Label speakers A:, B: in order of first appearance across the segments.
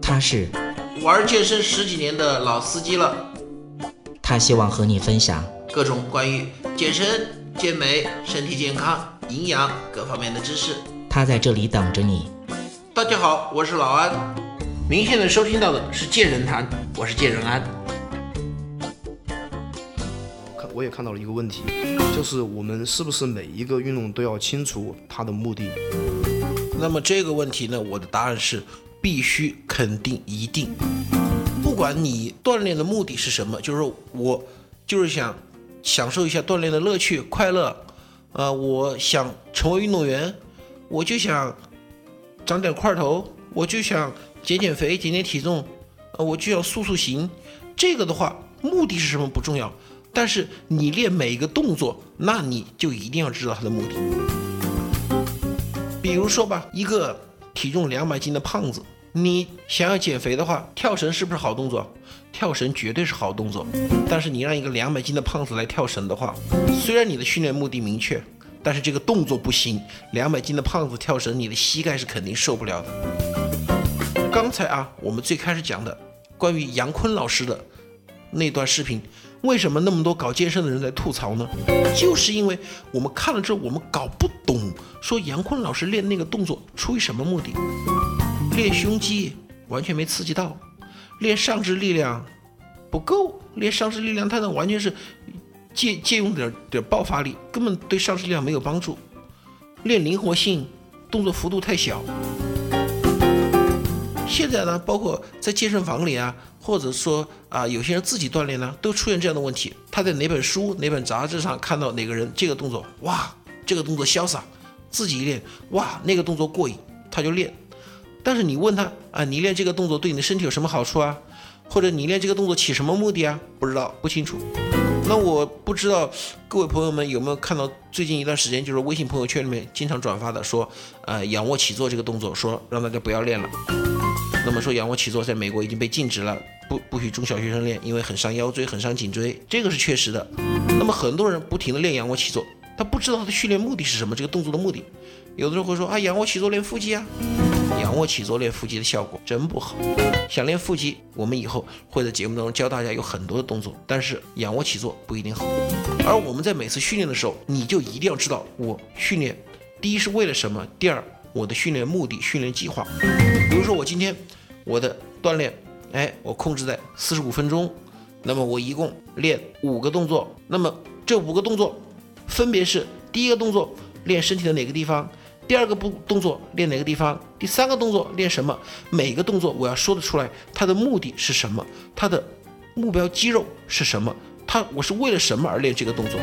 A: 他是
B: 玩健身十几年的老司机了，
A: 他希望和你分享
B: 各种关于健身、健美、身体健康、营养各方面的知识。
A: 他在这里等着你。
B: 大家好，我是老安。您现在收听到的是健人谈，我是健人安。
C: 看，我也看到了一个问题，就是我们是不是每一个运动都要清楚它的目的？
B: 那么这个问题呢，我的答案是必须、肯定、一定。不管你锻炼的目的是什么，就是说我就是想享受一下锻炼的乐趣、快乐，呃，我想成为运动员，我就想长点块头，我就想减减肥、减减体重，呃，我就要塑塑形。这个的话，目的是什么不重要，但是你练每一个动作，那你就一定要知道它的目的。比如说吧，一个体重两百斤的胖子，你想要减肥的话，跳绳是不是好动作？跳绳绝对是好动作。但是你让一个两百斤的胖子来跳绳的话，虽然你的训练目的明确，但是这个动作不行。两百斤的胖子跳绳，你的膝盖是肯定受不了的。刚才啊，我们最开始讲的关于杨坤老师的那段视频。为什么那么多搞健身的人在吐槽呢？就是因为我们看了之后，我们搞不懂，说杨坤老师练那个动作出于什么目的？练胸肌完全没刺激到，练上肢力量不够，练上肢力量他那完全是借借用点点爆发力，根本对上肢力量没有帮助。练灵活性，动作幅度太小。现在呢，包括在健身房里啊，或者说啊，有些人自己锻炼呢，都出现这样的问题。他在哪本书、哪本杂志上看到哪个人这个动作，哇，这个动作潇洒，自己练，哇，那个动作过瘾，他就练。但是你问他啊，你练这个动作对你的身体有什么好处啊？或者你练这个动作起什么目的啊？不知道，不清楚。那我不知道各位朋友们有没有看到最近一段时间，就是微信朋友圈里面经常转发的，说，呃，仰卧起坐这个动作，说让大家不要练了。那么说仰卧起坐在美国已经被禁止了，不不许中小学生练，因为很伤腰椎，很伤颈椎，这个是确实的。那么很多人不停的练仰卧起坐，他不知道他的训练目的是什么，这个动作的目的。有的人会说啊，仰卧起坐练腹肌啊，仰卧起坐练腹肌的效果真不好。想练腹肌，我们以后会在节目当中教大家有很多的动作，但是仰卧起坐不一定好。而我们在每次训练的时候，你就一定要知道我训练，第一是为了什么，第二我的训练目的、训练计划。比如说我今天。我的锻炼，哎，我控制在四十五分钟，那么我一共练五个动作，那么这五个动作分别是：第一个动作练身体的哪个地方，第二个步动作练哪个地方，第三个动作练什么？每个动作我要说得出来，它的目的是什么？它的目标肌肉是什么？它我是为了什么而练这个动作？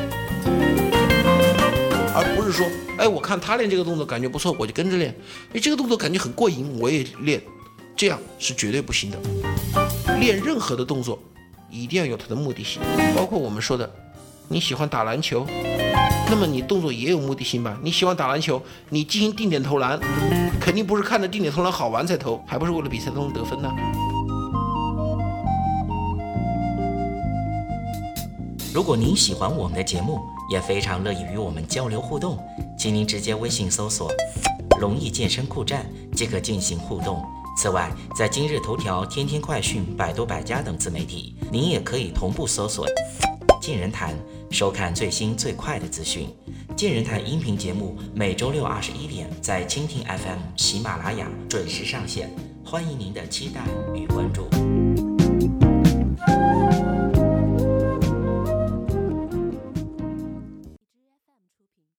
B: 而不是说，哎，我看他练这个动作感觉不错，我就跟着练。哎，这个动作感觉很过瘾，我也练。这样是绝对不行的。练任何的动作，一定要有它的目的性。包括我们说的，你喜欢打篮球，那么你动作也有目的性吧？你喜欢打篮球，你进行定点投篮，肯定不是看着定点投篮好玩才投，还不是为了比赛中得分呢？
A: 如果您喜欢我们的节目，也非常乐意与我们交流互动，请您直接微信搜索“龙易健身酷站”即可进行互动。此外，在今日头条、天天快讯、百度百家等自媒体，您也可以同步搜索“健人谈”，收看最新最快的资讯。健人谈音频节目每周六二十一点在蜻蜓 FM、喜马拉雅准时上线，欢迎您的期待与关注。